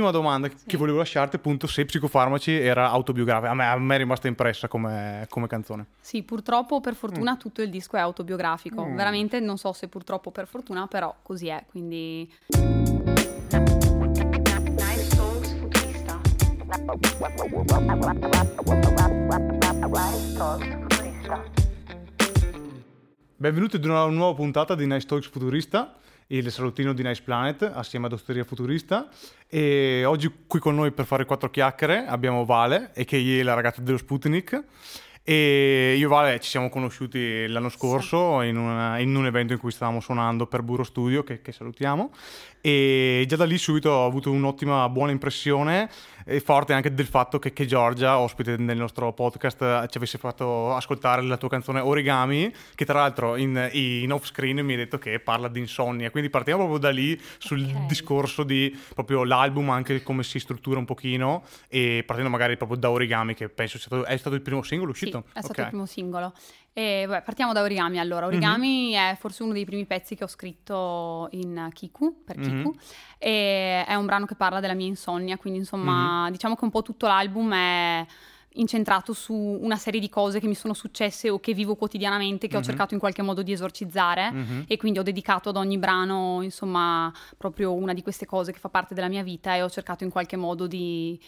ultima domanda sì. che volevo lasciarti, appunto, se Psicofarmaci era autobiografica. A me, a me è rimasta impressa come, come, canzone. Sì, purtroppo per fortuna mm. tutto il disco è autobiografico. Mm. Veramente non so se purtroppo per fortuna, però così è, quindi... Benvenuti ad una nuova puntata di Nice Talks Futurista, il salutino di Nice Planet assieme ad Osteria Futurista. E oggi qui con noi per fare quattro chiacchiere abbiamo Vale, e che è la ragazza dello Sputnik. E io e Vale ci siamo conosciuti l'anno scorso sì. in, una, in, un evento in cui stavamo suonando per Buro Studio, che, che salutiamo, e già da lì subito ho avuto un'ottima buona impressione e forte anche del fatto che, che, Giorgia, ospite nel nostro podcast, ci avesse fatto ascoltare la tua canzone Origami, che tra l'altro in, in off screen mi ha detto che parla di insonnia, quindi partiamo proprio da lì sul okay. discorso di proprio l'album, anche come si struttura un pochino e partendo magari proprio da Origami che penso sia stato, è stato il primo singolo uscito. Sì, è stato okay. il primo singolo. E, vabbè, partiamo da Origami allora. Origami mm-hmm. è forse uno dei primi pezzi che ho scritto in Kiku, per Kiku, mm-hmm. e è un brano che parla della mia insonnia, quindi insomma mm-hmm. diciamo che un po' tutto l'album è incentrato su una serie di cose che mi sono successe o che vivo quotidianamente che mm-hmm. ho cercato in qualche modo di esorcizzare mm-hmm. e quindi ho dedicato ad ogni brano insomma proprio una di queste cose che fa parte della mia vita e ho cercato in qualche modo di,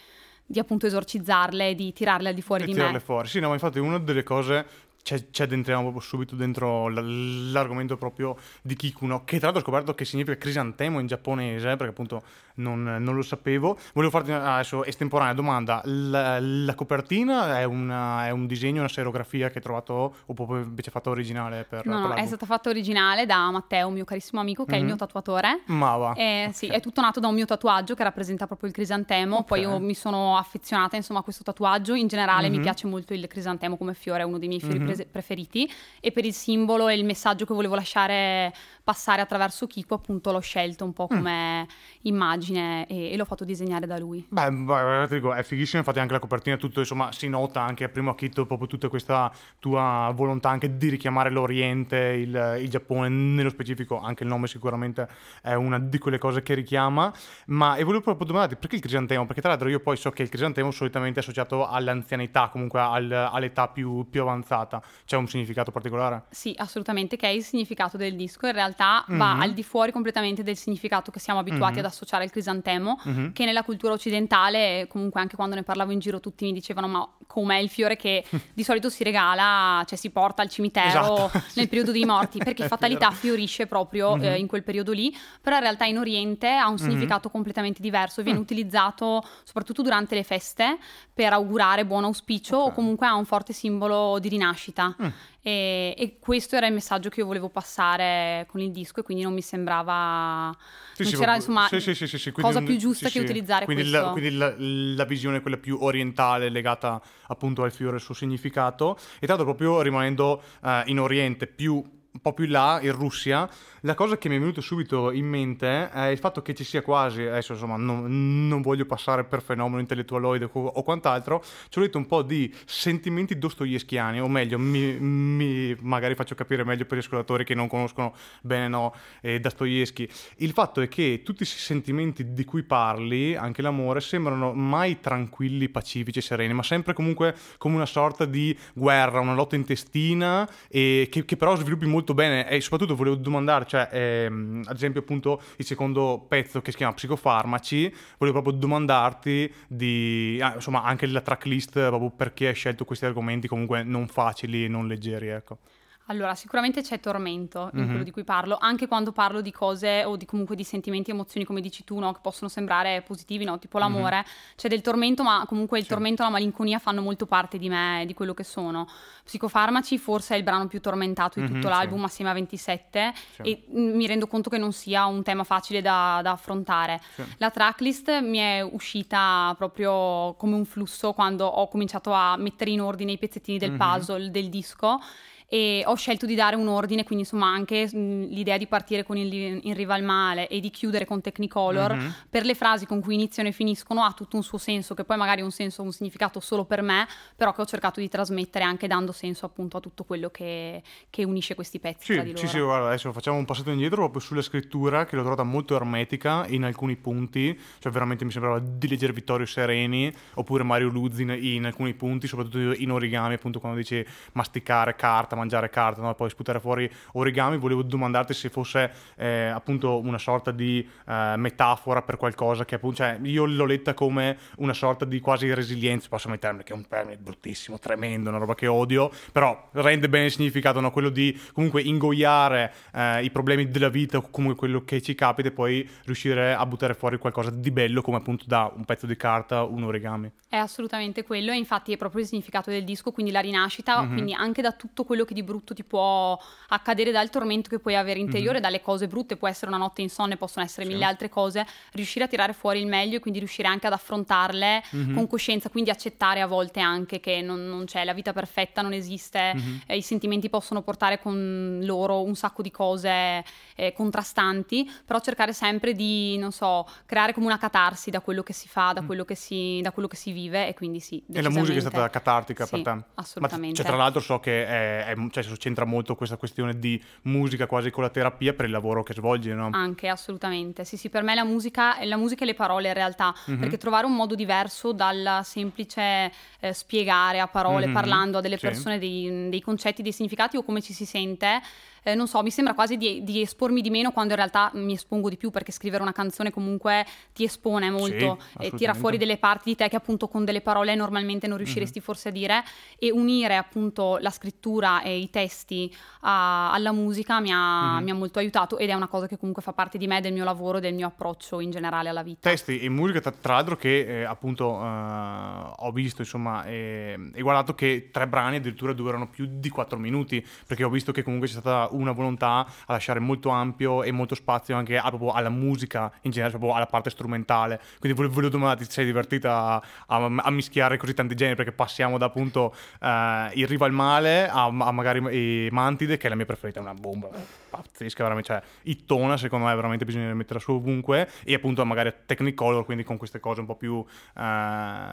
di appunto esorcizzarle, di tirarle al di fuori e di tirarle me. fuori, sì no ma infatti una delle cose ci addentriamo proprio subito dentro l'argomento proprio di Kikuno, che tra l'altro ho scoperto che significa crisantemo in giapponese, perché appunto non, non lo sapevo. Volevo farti adesso estemporanea domanda, la, la copertina è, una, è, un disegno, una serigrafia che hai trovato o proprio invece fatta originale? Per, no, per è stata fatta originale da Matteo, un mio carissimo amico, che mm-hmm. è il mio mhm. tatuatore. Ma va. Eh, okay. Sì, è tutto nato da un mio tatuaggio che rappresenta proprio il crisantemo, okay. poi io mi sono affezionata insomma a questo tatuaggio, in generale mm-hmm. mi piace molto il crisantemo come fiore, è uno dei miei fiori mm-hmm preferiti e per il simbolo e il messaggio che volevo lasciare passare attraverso Kiko appunto l'ho scelto un po' mm. come mm. immagine e, e, l'ho fatto disegnare da lui. Beh, beh dico, è fighissimo, infatti anche la copertina tutto insomma si nota anche a primo acchito proprio tutta questa tua volontà anche di richiamare l'Oriente, il, il Giappone, nello specifico anche il nome sicuramente è una di quelle cose che richiama, ma e volevo proprio domandarti perché il crisantemo? Perché tra l'altro io poi so che il crisantemo solitamente è associato all'anzianità, comunque al, all'età più, più avanzata, c'è un significato particolare? Sì, assolutamente, che è il significato del disco, in realtà mm-hmm. va al di fuori completamente del significato che siamo abituati mm-hmm. ad associare al crisantemo, mm-hmm. che nella cultura occidentale, comunque anche quando ne parlavo in giro tutti mi dicevano ma com'è il fiore che di solito si regala, cioè si porta al cimitero esatto. nel periodo dei morti, perché fatalità fiorisce proprio eh, in quel periodo lì, però in realtà in Oriente ha un significato completamente diverso viene mm. utilizzato soprattutto durante le feste per augurare buon auspicio okay. o comunque ha un forte simbolo di rinascita. Mm. E, e, questo era il messaggio che io volevo passare con il disco e quindi non mi sembrava sì, non sì, c'era insomma sì, sì, cosa più giusta che utilizzare quindi questo. la, quindi la, la, visione quella più orientale legata appunto al fiore e al suo significato. E tra l'altro proprio rimanendo uh, in Oriente più un po' più in là, in Russia, la cosa che mi è venuta subito in mente è il fatto che ci sia quasi, adesso insomma non, non voglio passare per fenomeno intellettualoide o, quant'altro, ci ho detto un po' di sentimenti dostoevskiani, o meglio, mi, mi, magari faccio capire meglio per gli ascoltatori che non conoscono bene no, eh, Dostoevsky. Il fatto è che tutti questi sentimenti di cui parli, anche l'amore, sembrano mai tranquilli, pacifici, sereni, ma sempre comunque come una sorta di guerra, una lotta intestina, e che, che però sviluppi molto molto bene e soprattutto volevo domandare, cioè, ehm, ad esempio appunto il secondo pezzo che si chiama Psicofarmaci, volevo proprio domandarti di, ah, insomma, anche la tracklist, proprio perché hai scelto questi argomenti comunque non facili e non leggeri, ecco. Allora, sicuramente c'è tormento in mm-hmm. quello di cui parlo, anche quando parlo di cose o di comunque di sentimenti e emozioni, come dici tu, no? che possono sembrare positivi, no? tipo l'amore. Mm-hmm. C'è del tormento, ma comunque il sì. tormento e la malinconia fanno molto parte di me, di quello che sono. Psicofarmaci forse è il brano più tormentato di mm-hmm, tutto l'album, sì. assieme a 27, sì. e mi rendo conto che non sia un tema facile da, da affrontare. La tracklist mi è uscita proprio come un flusso quando ho cominciato a mettere in ordine i pezzettini del puzzle del disco e ho scelto di dare un ordine, quindi insomma anche mh, l'idea di partire con il in riva al male e di chiudere con Technicolor, mm-hmm. per le frasi con cui iniziano e finiscono ha tutto un suo senso, che poi magari ha un senso, un significato solo per me, però che ho cercato di trasmettere anche dando senso appunto a tutto quello che, che unisce questi pezzi sì, tra di loro. Sì, sì, guarda, adesso facciamo un passato indietro proprio sulla scrittura, che l'ho trovata molto ermetica in alcuni punti, cioè veramente mi sembrava di leggere Vittorio Sereni, oppure Mario Luzzi in, in alcuni punti, soprattutto in origami, appunto quando dice masticare carta, mangiare carta, no? poi sputare fuori origami, volevo domandarti se fosse eh, appunto una sorta di eh, metafora per qualcosa che appunto, cioè io l'ho letta come una sorta di quasi resilienza, posso mettermi che è un termine bruttissimo, tremendo, una roba che odio, però rende bene il significato, no? quello di comunque ingoiare eh, i problemi della vita o comunque quello che ci capita e poi riuscire a buttare fuori qualcosa di bello come appunto da un pezzo di carta, un origami. È assolutamente quello e infatti è proprio il significato del disco, quindi la rinascita, mm-hmm. quindi anche da tutto quello che di brutto ti può accadere, dal tormento che puoi avere interiore, mm-hmm. dalle cose brutte, può essere una notte insonne, possono essere sì. mille altre cose, riuscire a tirare fuori il meglio e quindi riuscire anche ad affrontarle mm-hmm. con coscienza, quindi accettare a volte anche che non, non c'è la vita perfetta, non esiste, mm-hmm. eh, i sentimenti possono portare con loro un sacco di cose eh, contrastanti, però cercare sempre di, non so, creare come una catarsi da quello che si fa, da mm. quello che si, da quello che si vive e quindi sì. E la musica è stata catartica sì, per te? Assolutamente. Ma, cioè, tra l'altro so che è, è, cioè, c'entra molto questa questione di musica quasi con la terapia per il lavoro che svolgi, no? Anche, assolutamente. Sì, sì, per me la musica, la musica e le parole in realtà, mm-hmm. perché trovare un modo diverso dal semplice eh, spiegare a parole, mm-hmm. parlando a delle persone sì. dei, dei concetti, dei significati o come ci si sente, eh, non so, mi sembra quasi di, di, espormi di meno quando in realtà mi espongo di più perché scrivere una canzone comunque ti espone molto sì, e tira fuori delle parti di te che appunto con delle parole normalmente non riusciresti mm-hmm. forse a dire e unire appunto la scrittura e i testi a, alla musica mi ha, mm-hmm. mi ha, molto aiutato ed è una cosa che comunque fa parte di me, del mio lavoro, del mio approccio in generale alla vita. Testi e musica tra, tra l'altro che eh, appunto eh, ho visto insomma e guardato che tre brani addirittura durano più di quattro minuti perché ho visto che comunque c'è stata una volontà a lasciare molto ampio e molto spazio anche a, proprio alla musica in generale, proprio alla parte strumentale. Quindi volevo, volevo domandare, ti sei divertita a, a, a, mischiare così tanti generi? Perché passiamo da appunto uh, il rival male a, a magari Mantide, che è la mia preferita, è una bomba pazzesca, veramente, cioè ittona, secondo me veramente bisogna metterla su ovunque e appunto magari Technicolor, quindi con queste cose un po' più uh,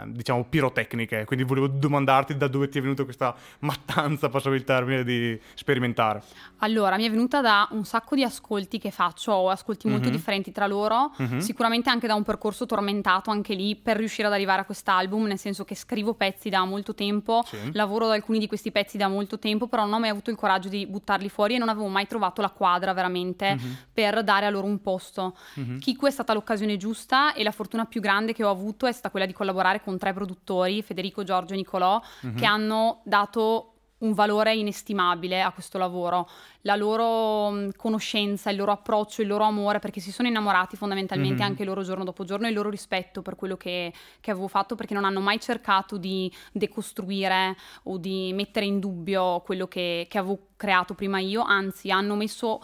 diciamo pirotecniche. Quindi volevo domandarti da dove ti è venuta questa mattanza, passo il termine, di sperimentare. Allora, mi è venuta da un sacco di ascolti che faccio, ho ascolti molto mm-hmm. differenti tra loro, mm-hmm. sicuramente anche da un percorso tormentato anche lì per riuscire ad arrivare a quest'album, nel senso che scrivo pezzi da molto tempo, sì. lavoro ad alcuni di questi pezzi da molto tempo, però non ho mai avuto il coraggio di buttarli fuori e non avevo mai trovato la quadra veramente mm-hmm. per dare a loro un posto. Mm-hmm. Kiku è stata l'occasione giusta e la fortuna più grande che ho avuto è stata quella di collaborare con tre produttori, Federico, Giorgio e Nicolò, mm-hmm. che hanno dato un valore inestimabile a questo lavoro, la loro mm, conoscenza, il loro approccio, il loro amore, perché si sono innamorati fondamentalmente mm-hmm. anche loro giorno dopo giorno e il loro rispetto per quello che, che, avevo fatto, perché non hanno mai cercato di decostruire o di mettere in dubbio quello che, che avevo creato prima io, anzi hanno messo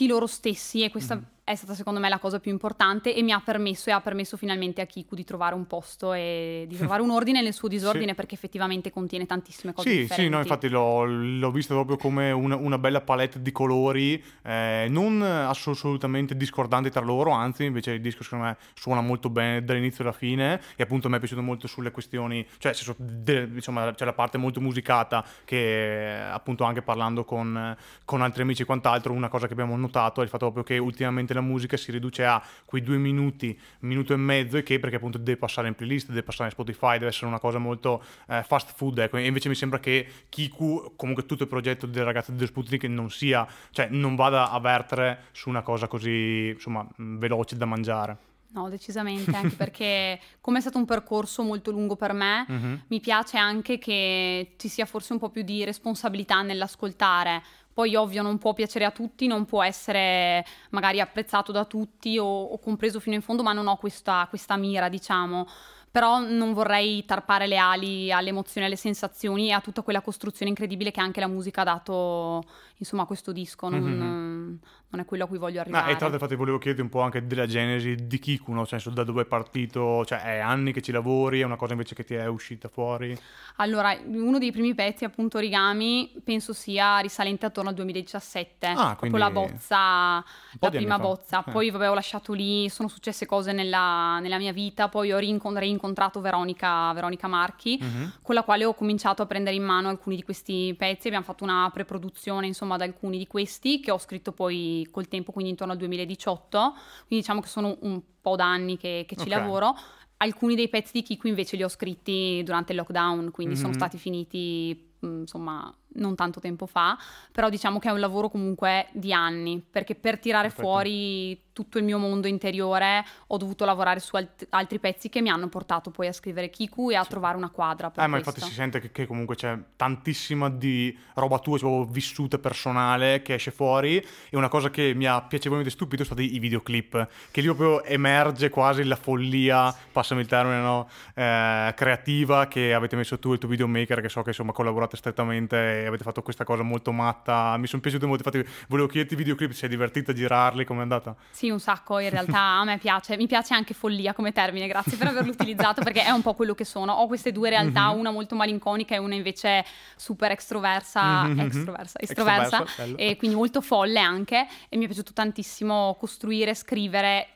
tutti loro stessi e questa... Mm-hmm è stata secondo me la cosa più importante e mi ha permesso e ha permesso finalmente a Kiku di trovare un posto e di trovare un ordine nel suo disordine sì. perché effettivamente contiene tantissime cose sì, differenti. Sì, no, infatti l'ho, l'ho visto proprio come una, una, bella palette di colori, eh, non assolutamente discordanti tra loro, anzi invece il disco secondo me suona molto bene dall'inizio alla fine e appunto mi è piaciuto molto sulle questioni, cioè de, diciamo, c'è la parte molto musicata che appunto anche parlando con, con altri amici e quant'altro, una cosa che abbiamo notato è il fatto proprio che ultimamente la musica si riduce a quei due minuti, minuto e mezzo e che perché appunto deve passare in playlist, deve passare in Spotify, deve essere una cosa molto eh, fast food, ecco. E invece mi sembra che Kiku, comunque tutto il progetto del ragazzo dello Sputnik non sia, cioè non vada a vertere su una cosa così, insomma, veloce da mangiare. No, decisamente, anche perché come è stato un percorso molto lungo per me, mm-hmm. mi piace anche che ci sia forse un po' più di responsabilità nell'ascoltare, poi ovvio non può piacere a tutti, non può essere magari apprezzato da tutti o, o compreso fino in fondo, ma non ho questa, questa mira, diciamo però non vorrei tarpare le ali alle emozioni, alle sensazioni e a tutta quella costruzione incredibile che anche la musica ha dato insomma, a questo disco. Non, mm-hmm. Non è quello a cui voglio arrivare. Ah, e tra l'altro infatti volevo chiederti un po' anche della genesi di Kiku, no? Cioè, da dove è partito, cioè è anni che ci lavori, è una cosa invece che ti è uscita fuori? Allora, uno dei primi pezzi, appunto origami, penso sia risalente attorno al 2017, ah, quindi... la bozza, la prima bozza. Eh. Poi vabbè ho lasciato lì, sono successe cose nella, nella mia vita, poi ho rincontrato Veronica, Veronica Marchi, mm-hmm. con la quale ho cominciato a prendere in mano alcuni di questi pezzi, abbiamo fatto una preproduzione insomma ad alcuni di questi che ho scritto poi col tempo, quindi intorno al 2018, quindi diciamo che sono un po' d'anni che, che ci okay. lavoro. Alcuni dei pezzi di Kiku invece li ho scritti durante il lockdown, quindi mm-hmm. sono stati finiti insomma non tanto tempo fa, però diciamo che è un lavoro comunque di anni, perché per tirare Perfetto. fuori tutto il mio mondo interiore ho dovuto lavorare su alt- altri pezzi che mi hanno portato poi a scrivere Kiku e a sì. trovare una quadra per Eh, ma infatti si sente che, che, comunque c'è tantissima di roba tua, cioè, vissuta personale che esce fuori e una cosa che mi ha piacevolmente stupito sono stati i videoclip, che lì proprio emerge quasi la follia, passami il termine, no? eh, creativa che avete messo tu e il tuo videomaker che so che insomma collaborate strettamente avete fatto questa cosa molto matta. Mi sono piaciuti molto. Infatti, volevo chiederti i videoclip, sei divertita a girarli, com'è andata? Sì, un sacco. In realtà a me piace. Mi piace anche follia come termine, grazie per averlo utilizzato perché è un po' quello che sono. Ho queste due realtà, mm-hmm. una molto malinconica e una invece super extroversa, mm-hmm. extroversa, estroversa, estroversa e quindi molto folle anche. E mi è piaciuto tantissimo costruire, scrivere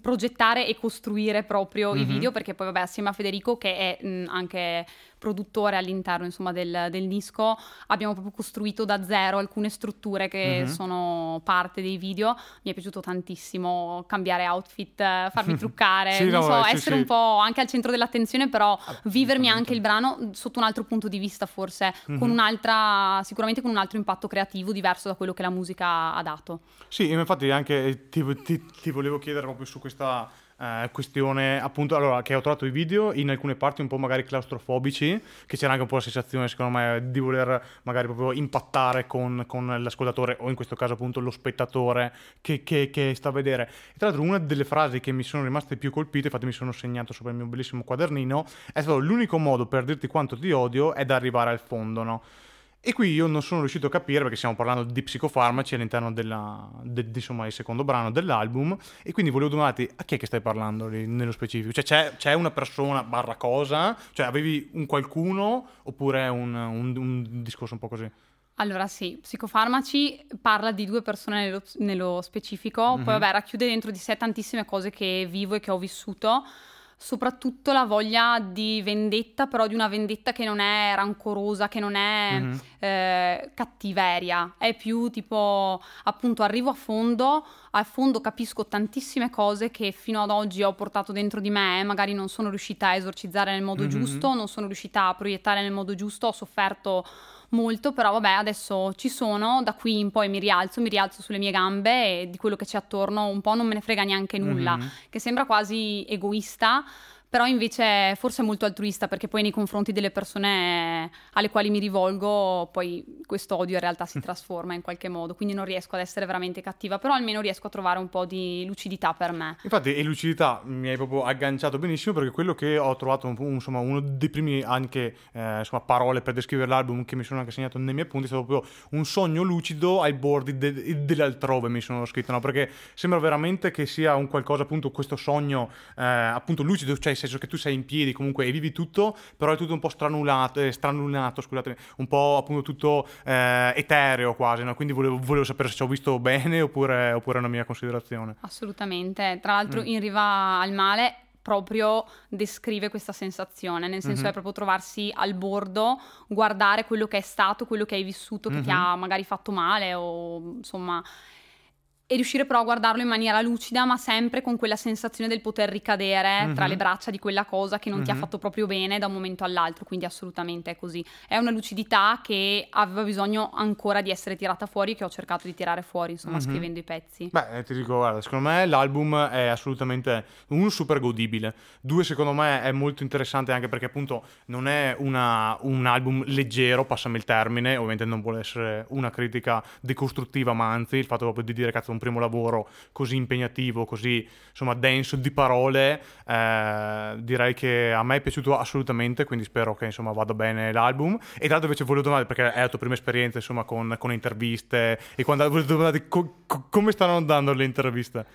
progettare e costruire proprio mm-hmm. i video perché poi vabbè assieme a Federico che è mh, anche produttore all'interno insomma, del, del, disco abbiamo proprio costruito da zero alcune strutture che mm-hmm. sono parte dei video mi è piaciuto tantissimo cambiare outfit farmi truccare sì, non no, so, sì, essere sì. un po' anche al centro dell'attenzione però vivermi anche il brano sotto un altro punto di vista forse mm-hmm. con un'altra sicuramente con un altro impatto creativo diverso da quello che la musica ha dato sì infatti anche ti, ti, ti volevo chiedere proprio su questa eh, questione appunto allora che ho trovato i video in alcune parti un po' magari claustrofobici che c'era anche un po' la sensazione secondo me di voler magari proprio impattare con, con l'ascoltatore o in questo caso appunto lo spettatore che, che, che, sta a vedere e tra l'altro una delle frasi che mi sono rimaste più colpite infatti mi sono segnato sopra il mio bellissimo quadernino è stato l'unico modo per dirti quanto ti odio è da arrivare al fondo no? E qui io non sono riuscito a capire perché stiamo parlando di psicofarmaci all'interno della, de, insomma, il secondo brano dell'album e quindi volevo domandarti a chi è che stai parlando lì, nello specifico? Cioè c'è, c'è, una persona barra cosa? Cioè avevi un qualcuno oppure un, un, un discorso un po' così? Allora sì, Psicofarmaci parla di due persone nello, nello specifico, mm-hmm. poi vabbè racchiude dentro di sé tantissime cose che vivo e che ho vissuto soprattutto la voglia di vendetta, però di una vendetta che non è rancorosa, che non è mm-hmm. eh, cattiveria, è più tipo appunto arrivo a fondo, a fondo capisco tantissime cose che fino ad oggi ho portato dentro di me, magari non sono riuscita a esorcizzare nel modo mm-hmm. giusto, non sono riuscita a proiettare nel modo giusto, ho sofferto molto, però vabbè, adesso ci sono, da qui in poi mi rialzo, mi rialzo sulle mie gambe e di quello che c'è attorno un po' non me ne frega neanche nulla, mm-hmm. che sembra quasi egoista, però invece forse è molto altruista perché poi nei confronti delle persone alle quali mi rivolgo poi questo odio in realtà si mm. trasforma in qualche modo, quindi non riesco ad essere veramente cattiva, però almeno riesco a trovare un po' di lucidità per me. Infatti e lucidità mi hai proprio agganciato benissimo perché quello che ho trovato un, insomma uno dei primi anche eh, insomma, parole per descrivere l'album che mi sono anche segnato nei miei appunti è stato proprio un sogno lucido ai bordi de- dell'altrove mi sono scritto, no? perché sembra veramente che sia un qualcosa appunto questo sogno eh, appunto lucido, cioè senso che tu sei in piedi comunque e vivi tutto, però è tutto un po' stranulato, eh, stranulato scusatemi, un po' appunto tutto eh, etereo quasi, no? quindi volevo, volevo, sapere se ci ho visto bene oppure, oppure è una mia considerazione. Assolutamente, tra l'altro mm. in riva al male proprio descrive questa sensazione, nel senso mm-hmm. è proprio trovarsi al bordo, guardare quello che è stato, quello che hai vissuto, che mm-hmm. ti ha magari fatto male o insomma e riuscire però a guardarlo in maniera lucida, ma sempre con quella sensazione del poter ricadere mm-hmm. tra le braccia di quella cosa che non mm-hmm. ti ha mhm. fatto proprio bene da un momento all'altro, quindi assolutamente è così. È una lucidità che aveva bisogno ancora di essere tirata fuori, che ho cercato di tirare fuori, insomma, mm-hmm. scrivendo i pezzi. Beh, eh, ti dico, guarda, secondo me l'album è assolutamente, uno, super godibile, due, secondo me è molto interessante anche perché appunto non è una, un album leggero, passami il termine, ovviamente non vuole essere una critica decostruttiva, ma anzi il fatto proprio di dire, cazzo, un primo lavoro così impegnativo, così insomma denso di parole, eh, direi che a me è piaciuto assolutamente, quindi spero che insomma vada bene l'album. E tra l'altro invece volevo domandare, perché è la tua prima esperienza insomma con, con interviste, e quando volevo domandare co- co- come stanno andando le interviste?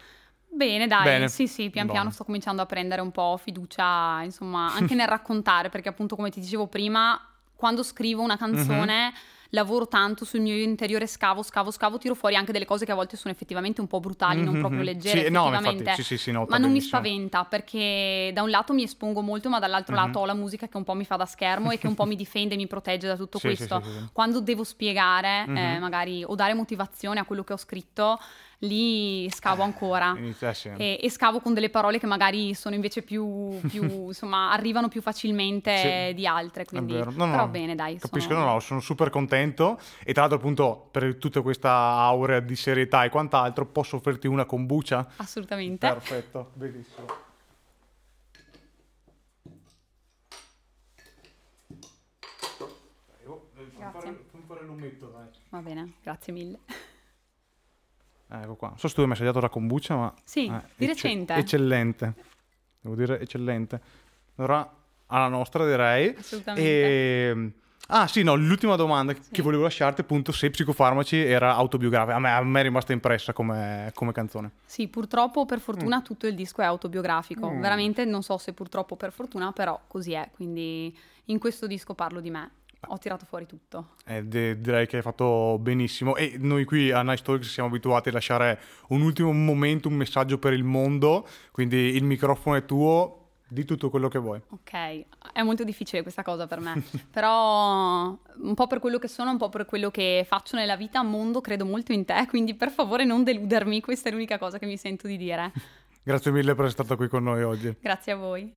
Bene, dai, Bene. sì, sì, pian piano sto cominciando a prendere un po' fiducia, insomma, anche nel raccontare, perché appunto come ti dicevo prima, quando scrivo una canzone... Mm-hmm lavoro tanto sul mio interiore, scavo, scavo, scavo, tiro fuori anche delle cose che a volte sono effettivamente un po' brutali, mm-hmm. non proprio leggere, sì, no, infatti, sì, sì, sì, ma non benissimo. mi spaventa perché da un lato mi espongo molto, ma dall'altro mm-hmm. lato ho la musica che un po' mi fa da schermo e che un po' mi difende e mi protegge da tutto questo. Quando devo spiegare, mm-hmm. eh, magari, o dare motivazione a quello che ho scritto, lì scavo eh, ancora e, e, scavo con delle parole che magari sono invece più, più insomma arrivano più facilmente sì, di altre quindi no, no, però bene dai capisco sono... no no sono super contento e tra l'altro appunto per tutta questa aurea di serietà e quant'altro posso offrirti una kombucha? assolutamente perfetto bellissimo Grazie. Fammi fare l'umetto, dai. Va bene, grazie mille. Ecco qua. Non so se tu hai mai assaggiato la kombucha, ma... Sì, eh, di recente. Eccellente. Devo dire eccellente. Allora, alla nostra direi. Assolutamente. E... Ah sì, no, l'ultima domanda sì. che volevo lasciarti appunto se Psicofarmaci era autobiografica. A me, a me è rimasta impressa come, come, canzone. Sì, purtroppo per fortuna mm. tutto il disco è autobiografico. Mm. Veramente non so se purtroppo per fortuna, però così è. Quindi in questo disco parlo di me ho tirato fuori tutto. Eh, de- direi che hai fatto benissimo e noi qui a Nice Talks siamo abituati a lasciare un ultimo momento, un messaggio per il mondo, quindi il microfono è tuo, di tutto quello che vuoi. Ok, è molto difficile questa cosa per me, però un po' per quello che sono, un po' per quello che faccio nella vita, mondo, credo molto in te, quindi per favore non deludermi, questa è l'unica cosa che mi sento di dire. Grazie mille per essere stata qui con noi oggi. Grazie a voi.